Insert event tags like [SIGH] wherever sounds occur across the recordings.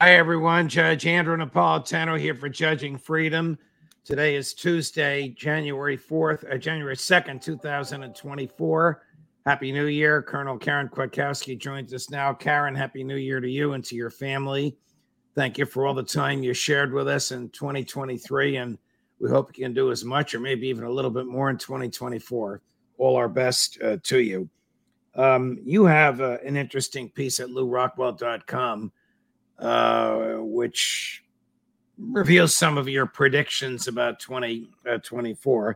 Hi, everyone. Judge Andrew Napolitano here for Judging Freedom. Today is Tuesday, January 4th, uh, January 2nd, 2024. Happy New Year. Colonel Karen Kwiatkowski joins us now. Karen, Happy New Year to you and to your family. Thank you for all the time you shared with us in 2023, and we hope you can do as much or maybe even a little bit more in 2024. All our best uh, to you. Um, you have uh, an interesting piece at lewrockwell.com uh, which reveals some of your predictions about 2024. Uh,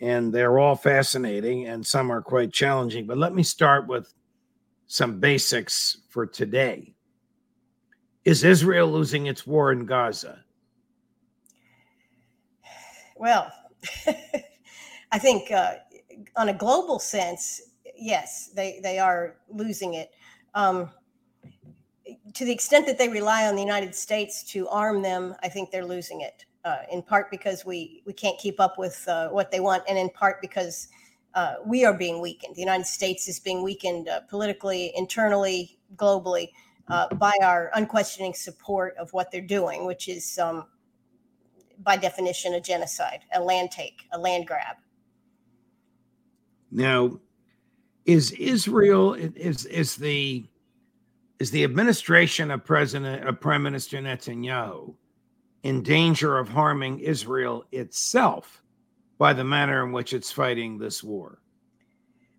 and they're all fascinating and some are quite challenging. But let me start with some basics for today. Is Israel losing its war in Gaza? Well, [LAUGHS] I think uh, on a global sense, yes, they, they are losing it. Um, to the extent that they rely on the United States to arm them, I think they're losing it. Uh, in part because we we can't keep up with uh, what they want, and in part because uh, we are being weakened. The United States is being weakened uh, politically, internally, globally uh, by our unquestioning support of what they're doing, which is, um, by definition, a genocide, a land take, a land grab. Now, is Israel is is the is the administration of President of Prime Minister Netanyahu in danger of harming Israel itself by the manner in which it's fighting this war?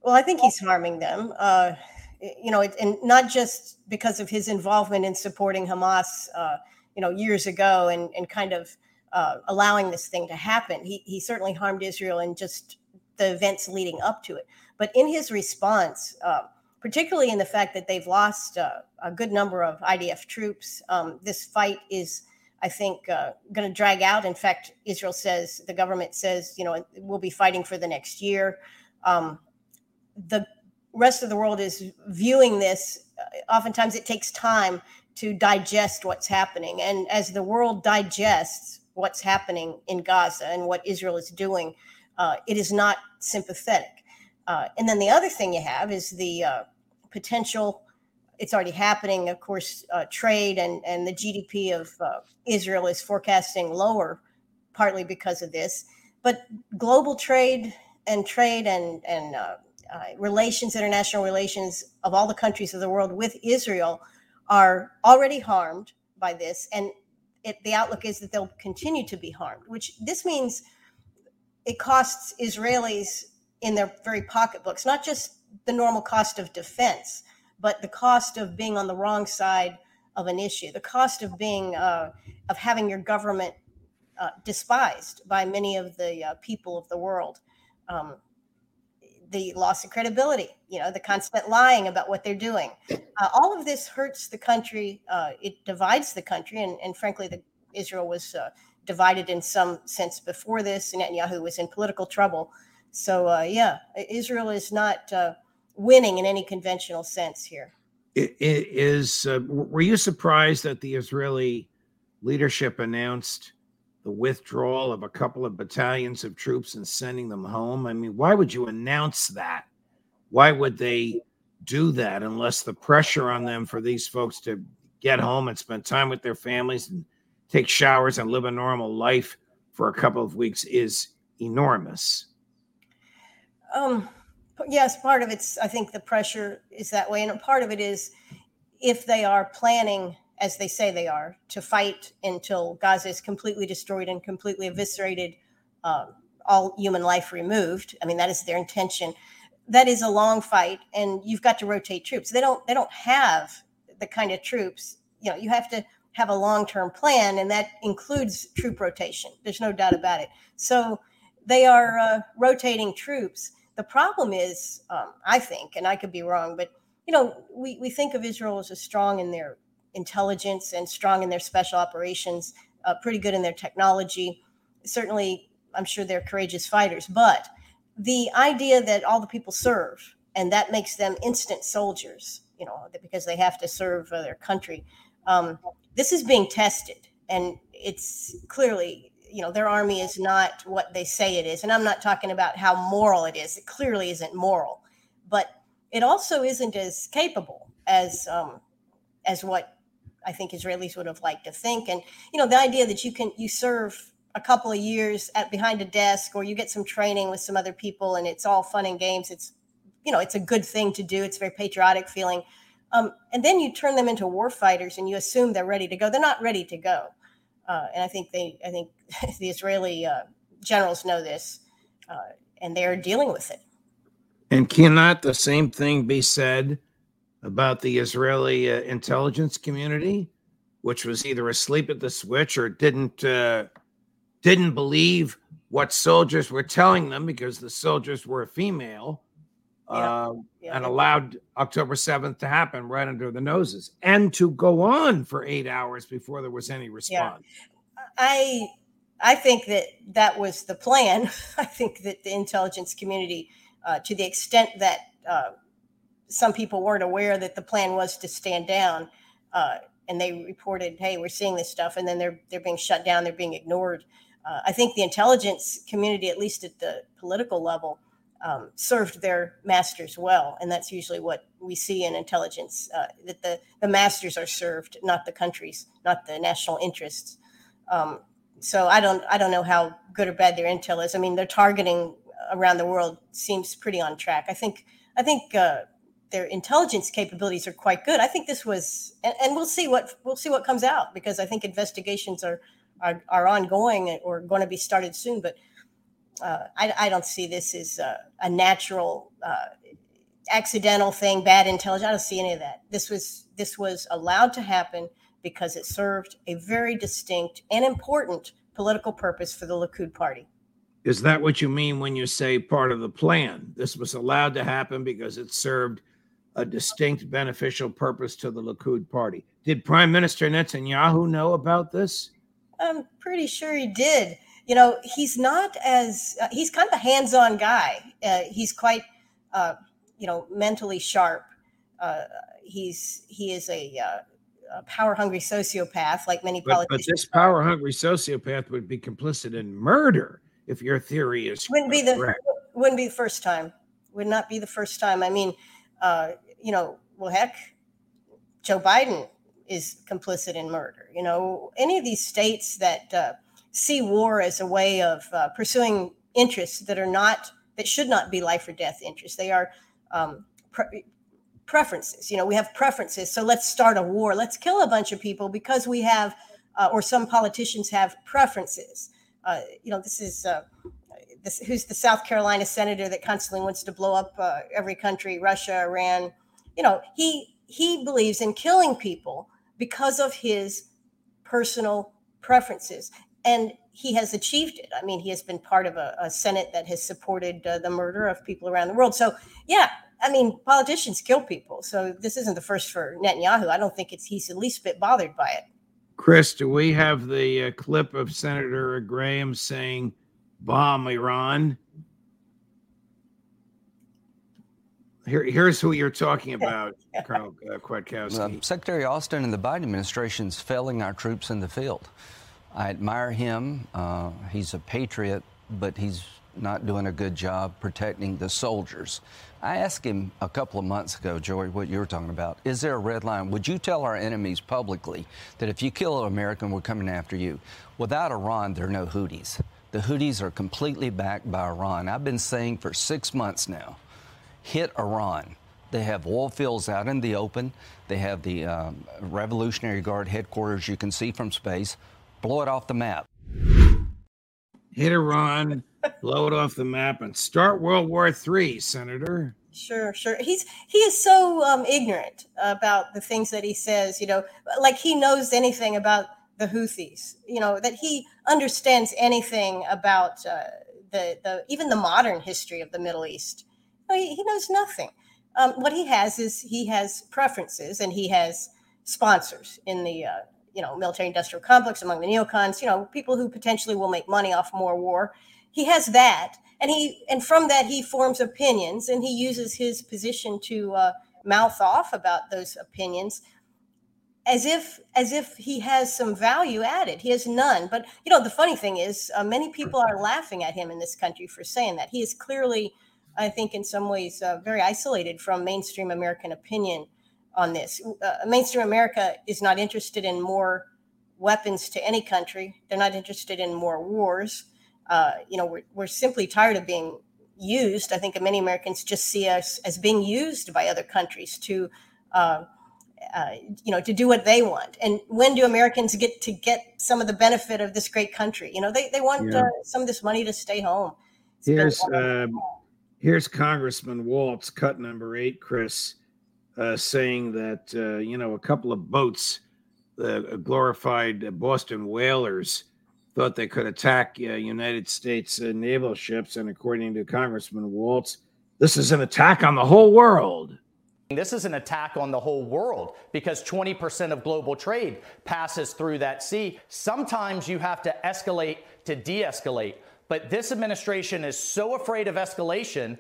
Well, I think he's harming them. Uh, you know, and not just because of his involvement in supporting Hamas, uh, you know, years ago, and and kind of uh, allowing this thing to happen. He he certainly harmed Israel in just the events leading up to it. But in his response, uh, particularly in the fact that they've lost uh, a good number of IDF troops. Um, this fight is, I think, uh, going to drag out. In fact, Israel says, the government says, you know, we'll be fighting for the next year. Um, the rest of the world is viewing this. Uh, oftentimes, it takes time to digest what's happening. And as the world digests what's happening in Gaza and what Israel is doing, uh, it is not sympathetic. Uh, and then the other thing you have is the uh, potential it's already happening. Of course, uh, trade and, and the GDP of uh, Israel is forecasting lower, partly because of this. But global trade and trade and, and uh, uh relations, international relations of all the countries of the world with Israel are already harmed by this. And it, the outlook is that they'll continue to be harmed, which this means it costs Israelis in their very pocketbooks, not just the normal cost of defense, but the cost of being on the wrong side of an issue, the cost of being uh, of having your government uh, despised by many of the uh, people of the world, um, the loss of credibility, you know, the constant lying about what they're doing. Uh, all of this hurts the country. Uh, it divides the country, and, and frankly, the, Israel was uh, divided in some sense before this. Netanyahu was in political trouble. So, yeah, Israel is not winning in any conventional sense here. It, it is uh, were you surprised that the Israeli leadership announced the withdrawal of a couple of battalions of troops and sending them home? I mean, why would you announce that? Why would they do that unless the pressure on them for these folks to get home and spend time with their families and take showers and live a normal life for a couple of weeks is enormous? Um, yes, part of it's I think the pressure is that way, and part of it is if they are planning as they say they are, to fight until Gaza is completely destroyed and completely eviscerated, uh, all human life removed. I mean, that is their intention. That is a long fight, and you've got to rotate troops. They don't. They don't have the kind of troops. You know, you have to have a long-term plan, and that includes troop rotation. There's no doubt about it. So they are uh, rotating troops. The problem is, um, I think, and I could be wrong, but you know, we, we think of Israel as a strong in their intelligence and strong in their special operations, uh, pretty good in their technology. Certainly, I'm sure they're courageous fighters. But the idea that all the people serve and that makes them instant soldiers, you know, because they have to serve their country. Um, this is being tested, and it's clearly, you know, their army is not what they say it is. And I'm not talking about how moral it is. It clearly isn't moral, but it also isn't as capable as um, as what I think Israelis would have liked to think. And you know, the idea that you can you serve a couple of years at behind a desk or you get some training with some other people and it's all fun and games. It's you know, it's a good thing to do. It's very patriotic feeling. Um, and then you turn them into war fighters and you assume they're ready to go. They're not ready to go. Uh, and I think they, I think [LAUGHS] the Israeli uh, generals know this, uh, and they're dealing with it. And cannot the same thing be said about the Israeli uh, intelligence community, which was either asleep at the switch or didn't uh, didn't believe what soldiers were telling them because the soldiers were female, yeah. Uh, yeah. and allowed October seventh to happen right under the noses, and to go on for eight hours before there was any response. Yeah. I I think that that was the plan. [LAUGHS] I think that the intelligence community, uh, to the extent that uh, some people weren't aware that the plan was to stand down, uh, and they reported, "Hey, we're seeing this stuff," and then they're they're being shut down, they're being ignored. Uh, I think the intelligence community, at least at the political level, um, served their masters well, and that's usually what we see in intelligence uh, that the the masters are served, not the countries, not the national interests. Um, so I don't I don't know how good or bad their intel is. I mean, their targeting around the world seems pretty on track. I think I think uh, their intelligence capabilities are quite good. I think this was, and, and, we'll see what we'll see what comes out because I think investigations are are, are ongoing or going to be started soon. But uh, I, I, don't see this as a, a natural, uh, accidental thing, bad intelligence. I don't see any of that. This was this was allowed to happen because it served a very distinct and important political purpose for the Likud party. Is that what you mean when you say part of the plan? This was allowed to happen because it served a distinct beneficial purpose to the Likud party. Did Prime Minister Netanyahu know about this? I'm pretty sure he did. You know, he's not as uh, he's kind of a hands-on guy. Uh, he's quite, uh, you know, mentally sharp. Uh, he's he is a, uh, a power-hungry sociopath, like many but, politicians. But this power-hungry sociopath would be complicit in murder if your theory is wouldn't be the wouldn't be the first time. Would not be the first time. I mean, uh, you know, well, heck, Joe Biden is complicit in murder. You know, any of these states that uh, see war as a way of uh, pursuing interests that are not, that should not be life or death interests. They are um, pre- preferences. You know, we have preferences. So let's start a war. Let's kill a bunch of people because we have, uh, or some politicians have preferences. Uh, you know, this is. Uh, this, who's the South Carolina senator that constantly wants to blow up uh, every country, Russia, Iran, you know, he he believes in killing people because of his personal preferences, and he has achieved it. I mean, he has been part of a, a Senate that has supported uh, the murder of people around the world. So, yeah, I mean, politicians kill people. So this isn't the first for Netanyahu. I don't think it's he's the least bit bothered by it. Chris, do we have the uh, clip of Senator Graham saying "bomb Iran"? Here, here's who you're talking [LAUGHS] about, Colonel uh, Kwiatkowski. Secretary Austin and the Biden administration is failing our troops in the field. I admire him. Uh, he's a patriot, but he's not doing a good job protecting the soldiers. I asked him a couple of months ago, Joey, what you were talking about. Is there a red line? Would you tell our enemies publicly that if you kill an American, we're coming after you? Without Iran, there are no Houthis. The Houthis are completely backed by Iran. I've been saying for six months now hit Iran. They have oil fields out in the open. They have the um, Revolutionary Guard headquarters you can see from space. Blow it off the map. Hit Iran, blow it off the map, and start World War III, Senator. Sure, sure. He's he is so um, ignorant about the things that he says. You know, like he knows anything about the Houthis. You know that he understands anything about uh, the the even the modern history of the Middle East. He, he knows nothing. Um, what he has is he has preferences and he has sponsors in the uh, you know military industrial complex among the neocons. You know, people who potentially will make money off more war. He has that and he and from that he forms opinions and he uses his position to uh, mouth off about those opinions as if as if he has some value added he has none but you know the funny thing is uh, many people are laughing at him in this country for saying that he is clearly i think in some ways uh, very isolated from mainstream american opinion on this uh, mainstream america is not interested in more weapons to any country they're not interested in more wars uh, you know, we're, we're simply tired of being used. I think many Americans just see us as being used by other countries to, uh, uh, you know, to do what they want. And when do Americans get to get some of the benefit of this great country? You know, they, they want yeah. uh, some of this money to stay home. It's here's um, here's Congressman Waltz, cut number eight, Chris, uh, saying that uh, you know a couple of boats, the glorified Boston whalers thought they could attack uh, United States uh, naval ships. And according to Congressman Waltz, this is an attack on the whole world. This is an attack on the whole world because 20% of global trade passes through that sea. Sometimes you have to escalate to de escalate. But this administration is so afraid of escalation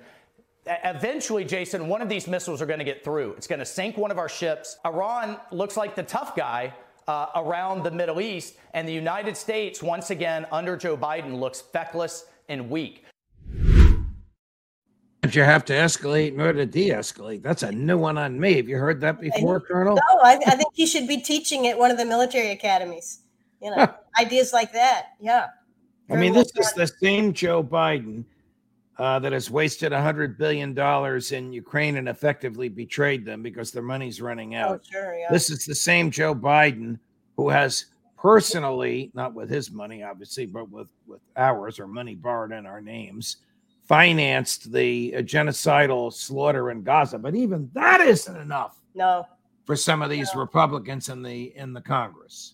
eventually, Jason, one of these missiles are going to get through. It's going to sink one of our ships. Iran looks like the tough guy, uh, around the Middle East. And the United States, once again, under Joe Biden, looks feckless and weak. You have to escalate in order to de escalate. That's a new one on me. Have you heard that before, Colonel? No, I, I think he should be teaching at one of the military academies. You know, [LAUGHS] ideas like that. Yeah. I mean, this is the same Joe Biden uh, that has wasted $100 billion in Ukraine and effectively betrayed them because their money's running oh, out. Oh, sure, yeah. This is the same Joe Biden who has personally, not with his money, obviously, but with, with ours or money borrowed in our names, financed the uh, genocidal slaughter in Gaza. But even that isn't enough. No. For some of these no. Republicans in the in the Congress.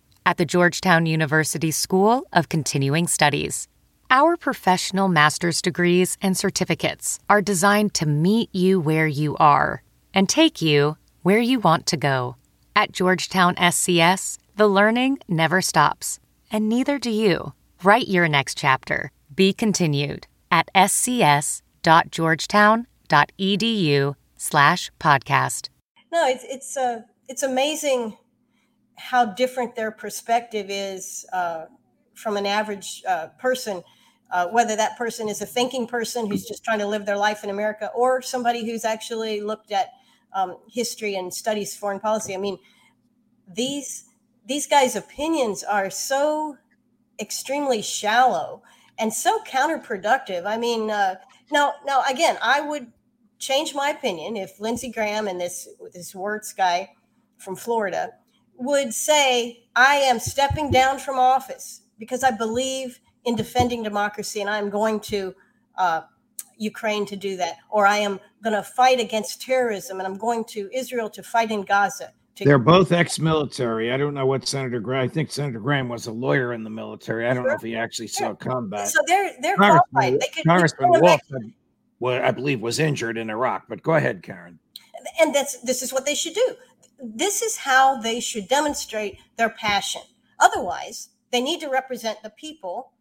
at the Georgetown University School of Continuing Studies. Our professional master's degrees and certificates are designed to meet you where you are and take you where you want to go. At Georgetown SCS, the learning never stops, and neither do you. Write your next chapter. Be continued at scs.georgetown.edu slash podcast. No, it's, it's, uh, it's amazing how different their perspective is uh, from an average uh, person, uh, whether that person is a thinking person who's just trying to live their life in America or somebody who's actually looked at um, history and studies foreign policy. I mean, these these guys' opinions are so extremely shallow and so counterproductive. I mean, uh, now now again, I would change my opinion if Lindsey Graham and this this Wirtz guy from Florida would say, I am stepping down from office because I believe in defending democracy and I'm going to uh, Ukraine to do that, or I am going to fight against terrorism and I'm going to Israel to fight in Gaza. They're both ex-military. I don't know what Senator Graham. I think Senator Graham was a lawyer in the military. I don't sure. know if he actually saw combat. So they're they're Congressman, qualified. They could, Congressman Wolf, well, I believe, was injured in Iraq. But go ahead, Karen. And that's this is what they should do this is how they should demonstrate their passion. Otherwise, they need to represent the people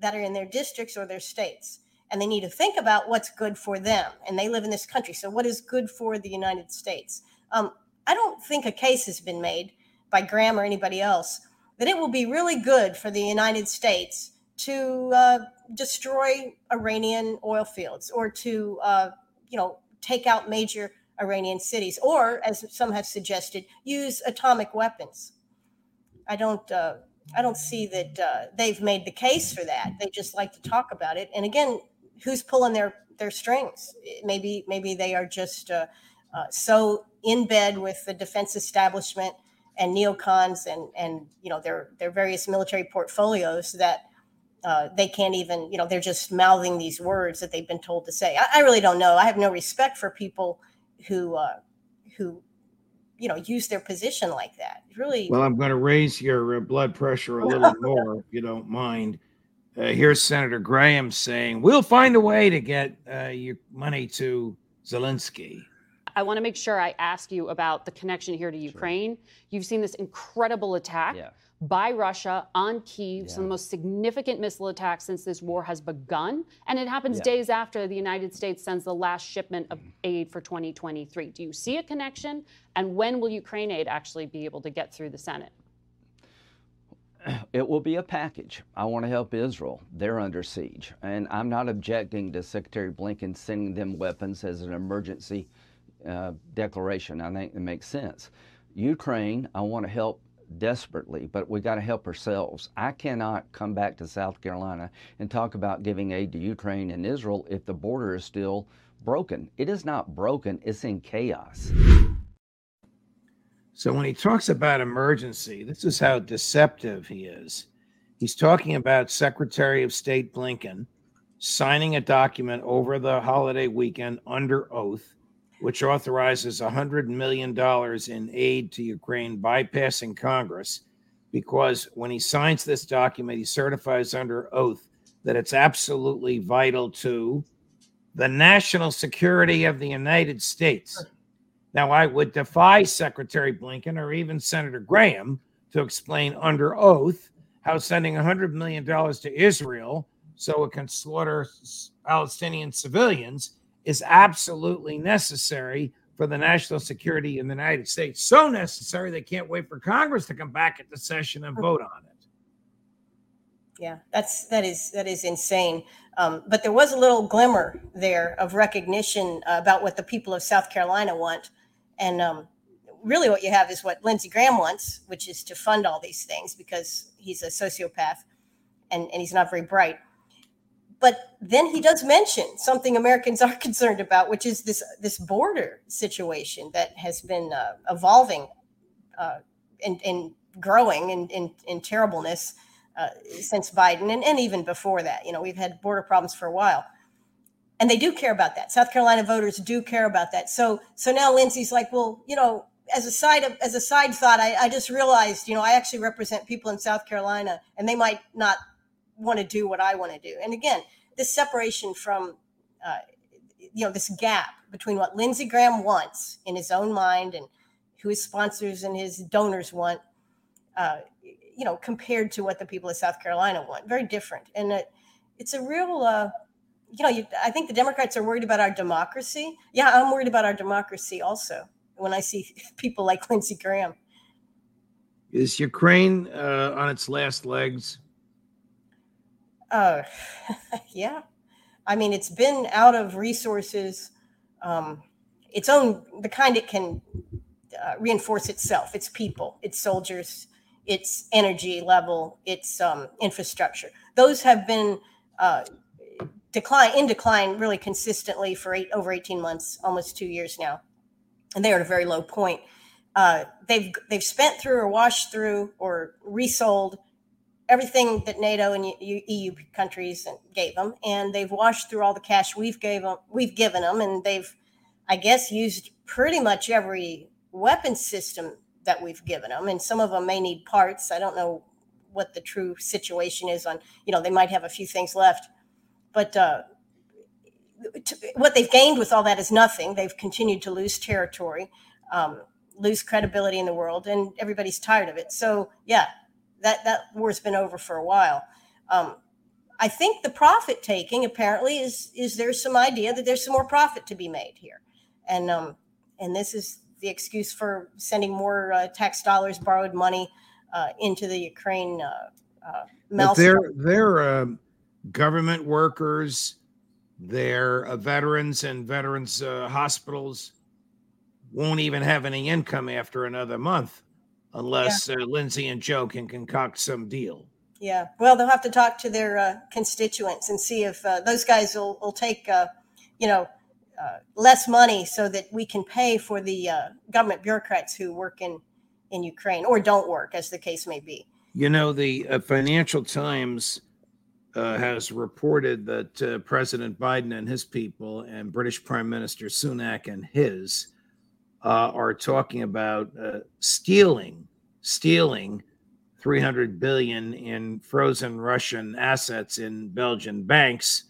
that are in their districts or their states. And they need to think about what's good for them. And they live in this country. So, what is good for the United States? Um, I don't think a case has been made by Graham or anybody else that it will be really good for the United States to uh, destroy Iranian oil fields or to, uh, you know, take out major Iranian cities, or as some have suggested, use atomic weapons. I don't. Uh, I don't see that uh, they've made the case for that. They just like to talk about it. And again, who's pulling their their strings? Maybe maybe they are just uh, uh, so in bed with the defense establishment and neocons and and you know their their various military portfolios that uh, they can't even you know they're just mouthing these words that they've been told to say. I, I really don't know. I have no respect for people who uh, who you know use their position like that. Really. Well, I'm going to raise your uh, blood pressure a little [LAUGHS] more, if you don't mind. Uh, here's Senator Graham saying, "We'll find a way to get uh, your money to Zelensky." I want to make sure I ask you about the connection here to Ukraine. Sure. You've seen this incredible attack yeah. By Russia on Kiev, yeah. some of the most significant missile attacks since this war has begun. And it happens yeah. days after the United States sends the last shipment of aid for 2023. Do you see a connection? And when will Ukraine aid actually be able to get through the Senate? It will be a package. I want to help Israel. They're under siege. And I'm not objecting to Secretary Blinken sending them weapons as an emergency uh, declaration. I think it makes sense. Ukraine, I want to help desperately, but we got to help ourselves. I cannot come back to South Carolina and talk about giving aid to Ukraine and Israel if the border is still broken. It is not broken, it's in chaos. So when he talks about emergency, this is how deceptive he is. He's talking about Secretary of State Blinken signing a document over the holiday weekend under oath which authorizes $100 million in aid to Ukraine, bypassing Congress, because when he signs this document, he certifies under oath that it's absolutely vital to the national security of the United States. Now, I would defy Secretary Blinken or even Senator Graham to explain under oath how sending $100 million to Israel so it can slaughter Palestinian civilians is absolutely necessary for the national security in the United States. So necessary they can't wait for Congress to come back at the session and vote on it. Yeah, that's that is that is insane. Um, but there was a little glimmer there of recognition uh, about what the people of South Carolina want, and um, really what you have is what Lindsey Graham wants, which is to fund all these things because he's a sociopath and, and he's not very bright. But then he does mention something Americans are [LAUGHS] concerned about, which is this this border situation that has been uh, evolving uh, and, and growing in, in, in terribleness uh, since Biden and, and even before that. You know, we've had border problems for a while. And they do care about that. South Carolina voters do care about that. So so now Lindsey's like, well, you know, as a side of, as a side thought, I, I just realized, you know, I actually represent people in South Carolina, and they might not want to do what I want to do. And again, this separation from, uh, you know, this gap between what Lindsey Graham wants in his own mind and who his sponsors and his donors want, uh, you know, compared to what the people of South Carolina want. Very different. And it, it's a real, uh, you know, you, I think the Democrats are worried about our democracy. Yeah, I'm worried about our democracy also when I see [LAUGHS] people like Lindsey Graham. Is Ukraine uh, on its last legs? Uh, [LAUGHS] yeah. I mean, it's been out of resources, um, its own, the kind it can uh, reinforce itself, its people, its soldiers, its energy level, its um, infrastructure. Those have been uh, decline in decline really consistently for eight, over 18 months, almost two years now. And they're at a very low point. Uh, they've they've spent through or washed through or resold everything that NATO and EU countries gave them, and they've washed through all the cash we've gave them, we've given them, and they've, I guess, used pretty much every weapon system that we've given them, and some of them may need parts. I don't know what the true situation is on. You know, they might have a few things left, but uh, to, what they've gained with all that is nothing. They've continued to lose territory. Um, lose credibility in the world and everybody's tired of it so yeah that that war's been over for a while. Um, I think the profit taking apparently is is there's some idea that there's some more profit to be made here, and um, and this is the excuse for sending more uh, tax dollars, borrowed money uh, into the Ukraine. Uh, uh they're they're um, government workers, they're uh, veterans and veterans uh, hospitals won't even have any income after another month unless yeah. Lindsey and Joe can concoct some deal. Yeah, well, they'll have to talk to their constituents and see if those guys will, will take, you know, uh, less money so that we can pay for the uh, government bureaucrats who work in in Ukraine or don't work, as the case may be. You know, the uh, Financial Times uh, has reported that uh, President Biden and his people and British Prime Minister Sunak and his are talking about stealing stealing 300 billion in frozen Russian assets in Belgian banks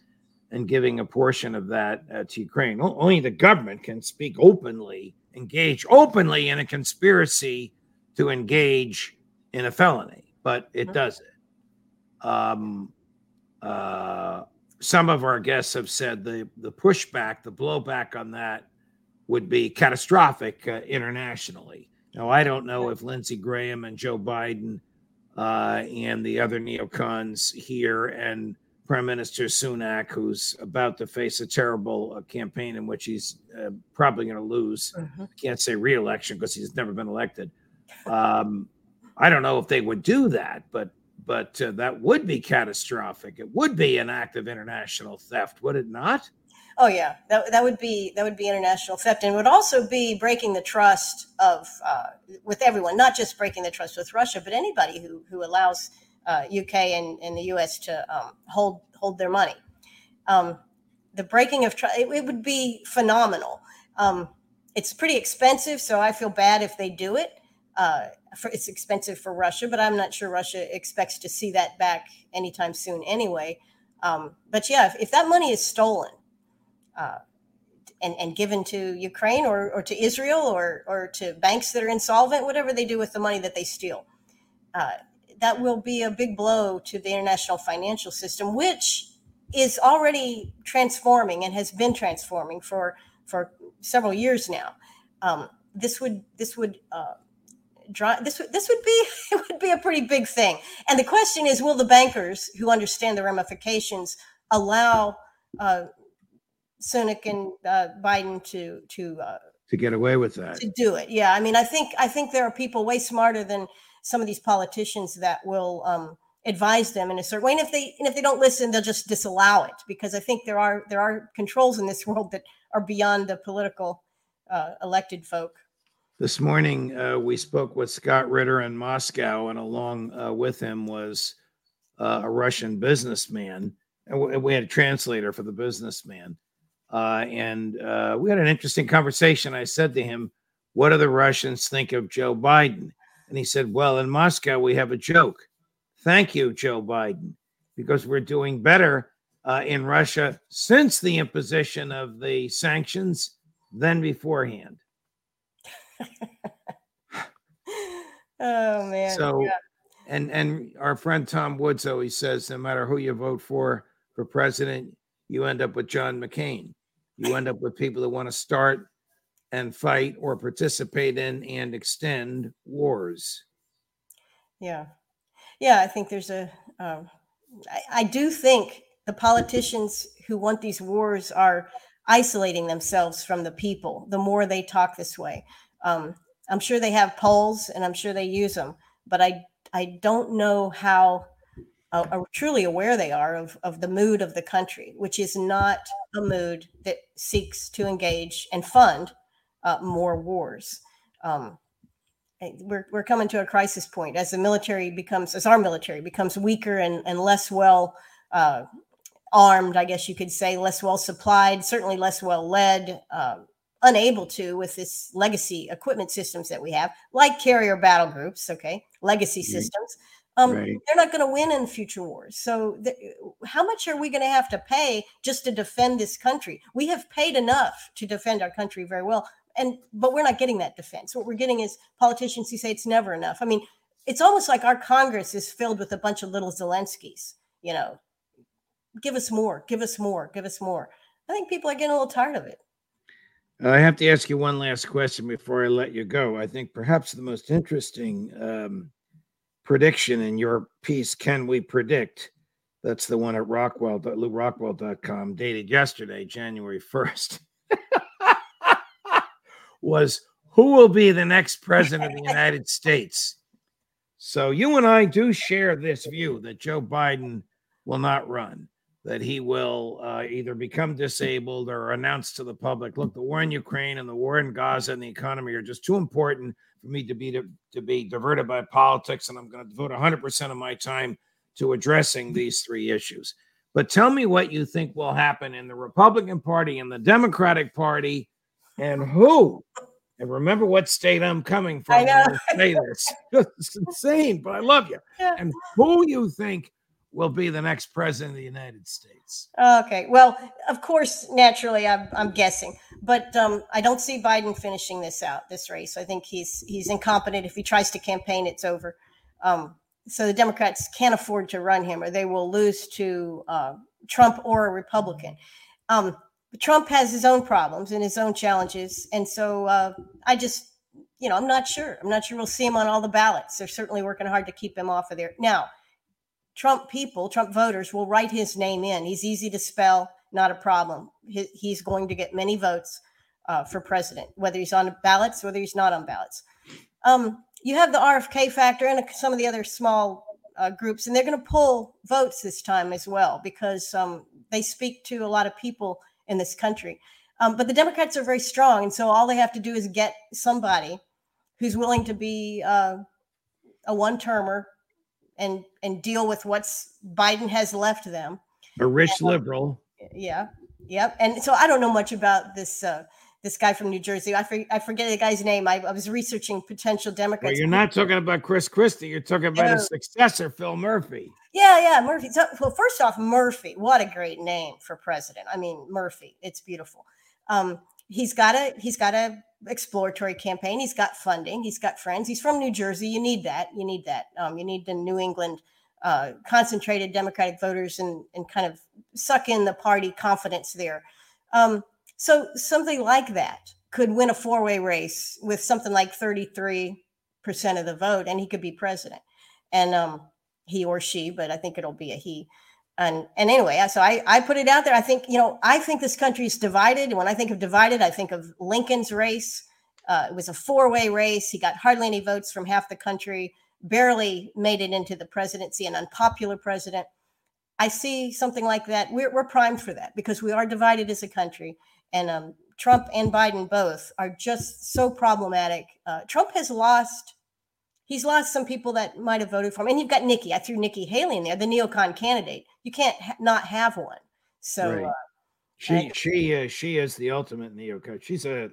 and giving a portion of that uh, to Ukraine. Only the government can speak openly, engage openly in a conspiracy to engage in a felony, but it mm-hmm. does it. Um, uh, some of our guests have said the the pushback, the blowback on that would be catastrophic uh, internationally. Now, I don't know if Lindsey Graham and Joe Biden uh, and the other neocons here and Prime Minister Sunak, who's about to face a terrible uh, campaign in which he's uh, probably going to lose. Mm-hmm. Can't say re-election because he's never been elected. Um, I don't know if they would do that, but but uh, that would be catastrophic. It would be an act of international theft, would it not? Oh yeah, that, that would be that would be international theft, and would also be breaking the trust of uh, with everyone, not just breaking the trust with Russia, but anybody who who allows uh, UK and, and the US to um, hold hold their money. Um, the breaking of trust, it, it, would be phenomenal. Um, it's pretty expensive, so I feel bad if they do it. Uh, for, it's expensive for Russia, but I'm not sure Russia expects to see that back anytime soon anyway. Um, but yeah, if, if, that money is stolen and, and given to Ukraine or, or to Israel or, or to banks that are insolvent, whatever they do with the money that they steal, uh, that will be a big blow to the international financial system, which is already transforming and has been transforming for for several years now. Um, this would this would uh, draw this would this would be [LAUGHS] it would be a pretty big thing. And the question is, will the bankers who understand the ramifications allow uh, Sunak and uh, Biden to to uh, to get away with that to do it? Yeah, I mean, I think I think there are people way smarter than some of these politicians that will um, advise them in a certain way. And if they and if they don't listen, they'll just disallow it because I think there are there are controls in this [LAUGHS] world that are beyond the political uh, elected folk. This morning, uh, we spoke with Scott Ritter in Moscow, and along uh, with him was uh, a Russian businessman. And we had a translator for the businessman. Uh, and uh, we had an interesting conversation. I said to him, What do the Russians think of Joe Biden? And he said, Well, in Moscow, we have a joke. Thank you, Joe Biden, because we're doing better uh, in Russia since the imposition of the sanctions than beforehand. [LAUGHS] oh, man. So, yeah. and, and our friend Tom Woods always says no matter who you vote for for president, you end up with John McCain. You end up with people that want to start and fight or participate in and extend wars. Yeah. Yeah, I think there's a. Um, I, I do think the politicians who want these wars are isolating themselves from the people the more they talk this way. Um, I'm sure they have polls and I'm sure they use them, but I, I don't know how uh, uh, truly aware they are of, of the mood of the country, which is not a mood that seeks to engage and fund uh, more wars. Um, we're, we're coming to a crisis point as the military becomes, as our military becomes weaker and, and less well uh, armed, I guess you could say, less well supplied, certainly less well led, uh, unable to with this legacy equipment systems that we have, like carrier battle groups, okay, legacy mm-hmm. systems. Um, right. They're not going to win in future wars. So, th- how much are we going to have to pay just to defend this country? We have paid enough to defend our country very well and but we're not getting that defense. What we're getting is politicians who say it's never enough. I mean, it's almost like our Congress is filled with a bunch of little Zelenskys. You know, give us more, give us more, give us more. I think people are getting a little tired of it. I have to ask you one last question before I let you go. I think perhaps the most interesting um, prediction in your piece, Can We Predict? That's the one at Rockwell, LewRockwell.com, dated yesterday, January 1st. [LAUGHS] was who will be the next president of the United States? So you and I do share this view that Joe Biden will not run, that he will uh, either become disabled or announce to the public, look, the war in Ukraine and the war in Gaza and the economy are just too important for me to be to, to be diverted by politics, and I'm going to devote 100% of my time to addressing these three issues. But tell me what you think will happen in the Republican Party and the Democratic Party, and who. And remember what state I'm coming from. I know. I say this. [LAUGHS] It's insane, but I love you. [LAUGHS] Yeah. And who you think will be the next president of the United States? Okay. Well, of course, naturally, I'm, I'm guessing, but um, I don't see Biden finishing this out, this race. I think he's he's incompetent. If he tries to campaign, it's over. Um, so the Democrats can't afford to run him, or they will lose to uh, Trump or a Republican. Um, Trump has his own problems and his own challenges, and so uh, I just, you know, I'm not sure. I'm not sure we'll see him on all the ballots. They're certainly working hard to keep him off of there. Now, Trump people, Trump voters will write his name in. He's easy to spell, not a problem. He, he's going to get many votes uh, for president, whether he's on ballots, whether he's not on ballots. Um, you have the RFK factor and some of the other small uh, groups, and they're going to pull votes this time as well because um, they speak to a lot of people in this country. Um, but the Democrats are very strong, and so all they have to do is get somebody who's willing to be uh, a one-termer and and deal with what's Biden has left them. A rich And, uh, liberal. Yeah, yep. And so I don't know much about this uh, this guy from New Jersey. I, for, I forget the guy's name. I, I was researching potential Well, Democrats. you're not [LAUGHS] talking about Chris Christie. You're talking about his successor, Phil Murphy. Yeah, yeah, Murphy. So, well, first off, Murphy. What a great name for president. I mean, Murphy. It's beautiful. Um, he's got a he's got a exploratory campaign. He's got funding. He's got friends. He's from New Jersey. You need that. You need that. Um, you need the New England uh, concentrated Democratic voters and and kind of suck in the party confidence there. Um, so something like that could win a four way race with something like thirty three percent of the vote, and he could be president. And um, he or she, but I think it'll be a he. And and anyway, so I I put it out there. I think you know I think this country is divided. And when I think of divided, I think of Lincoln's race. Uh, it was a four way race. He got hardly any votes from half the country. Barely made it into the presidency. An unpopular president. I see something like that. We're we're primed for that because we are divided as a country. And um, Trump and Biden both are just so problematic. Uh, Trump has lost he's lost some people that might have voted for him. And you've got Nikki. I threw Nikki Haley in there, the neocon candidate. You can't ha- not have one. So Right. uh, She she uh, she is the ultimate neocon. She's a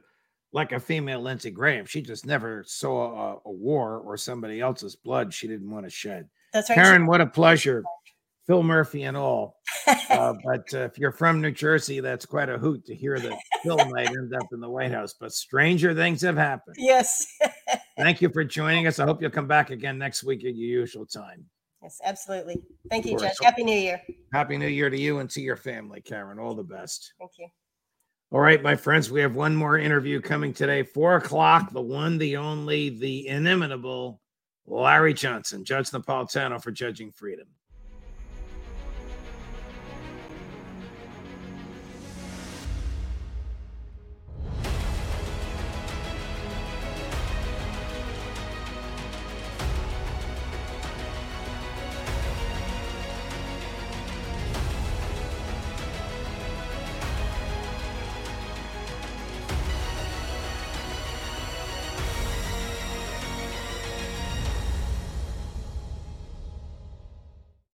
like a female Lindsey Graham. She just never saw a, a war or somebody else's blood she didn't want to shed. that's right. Karen, what a pleasure. Phil Murphy and all. Uh, [LAUGHS] but uh, if you're from New Jersey, that's quite a hoot to hear that Phil might end up in the White House. But stranger things have happened. yes. [LAUGHS] Thank you for joining us. I hope you'll come back again next week at your usual time. yes, absolutely. Thank you, Judge. Happy New Year. Happy New Year to you and to your family, Karen. All the best. Thank you. All right, my friends, we have one more interview coming today. Four o'clock. The one, the only, the inimitable Larry Johnson, Judge Napolitano for Judging Freedom.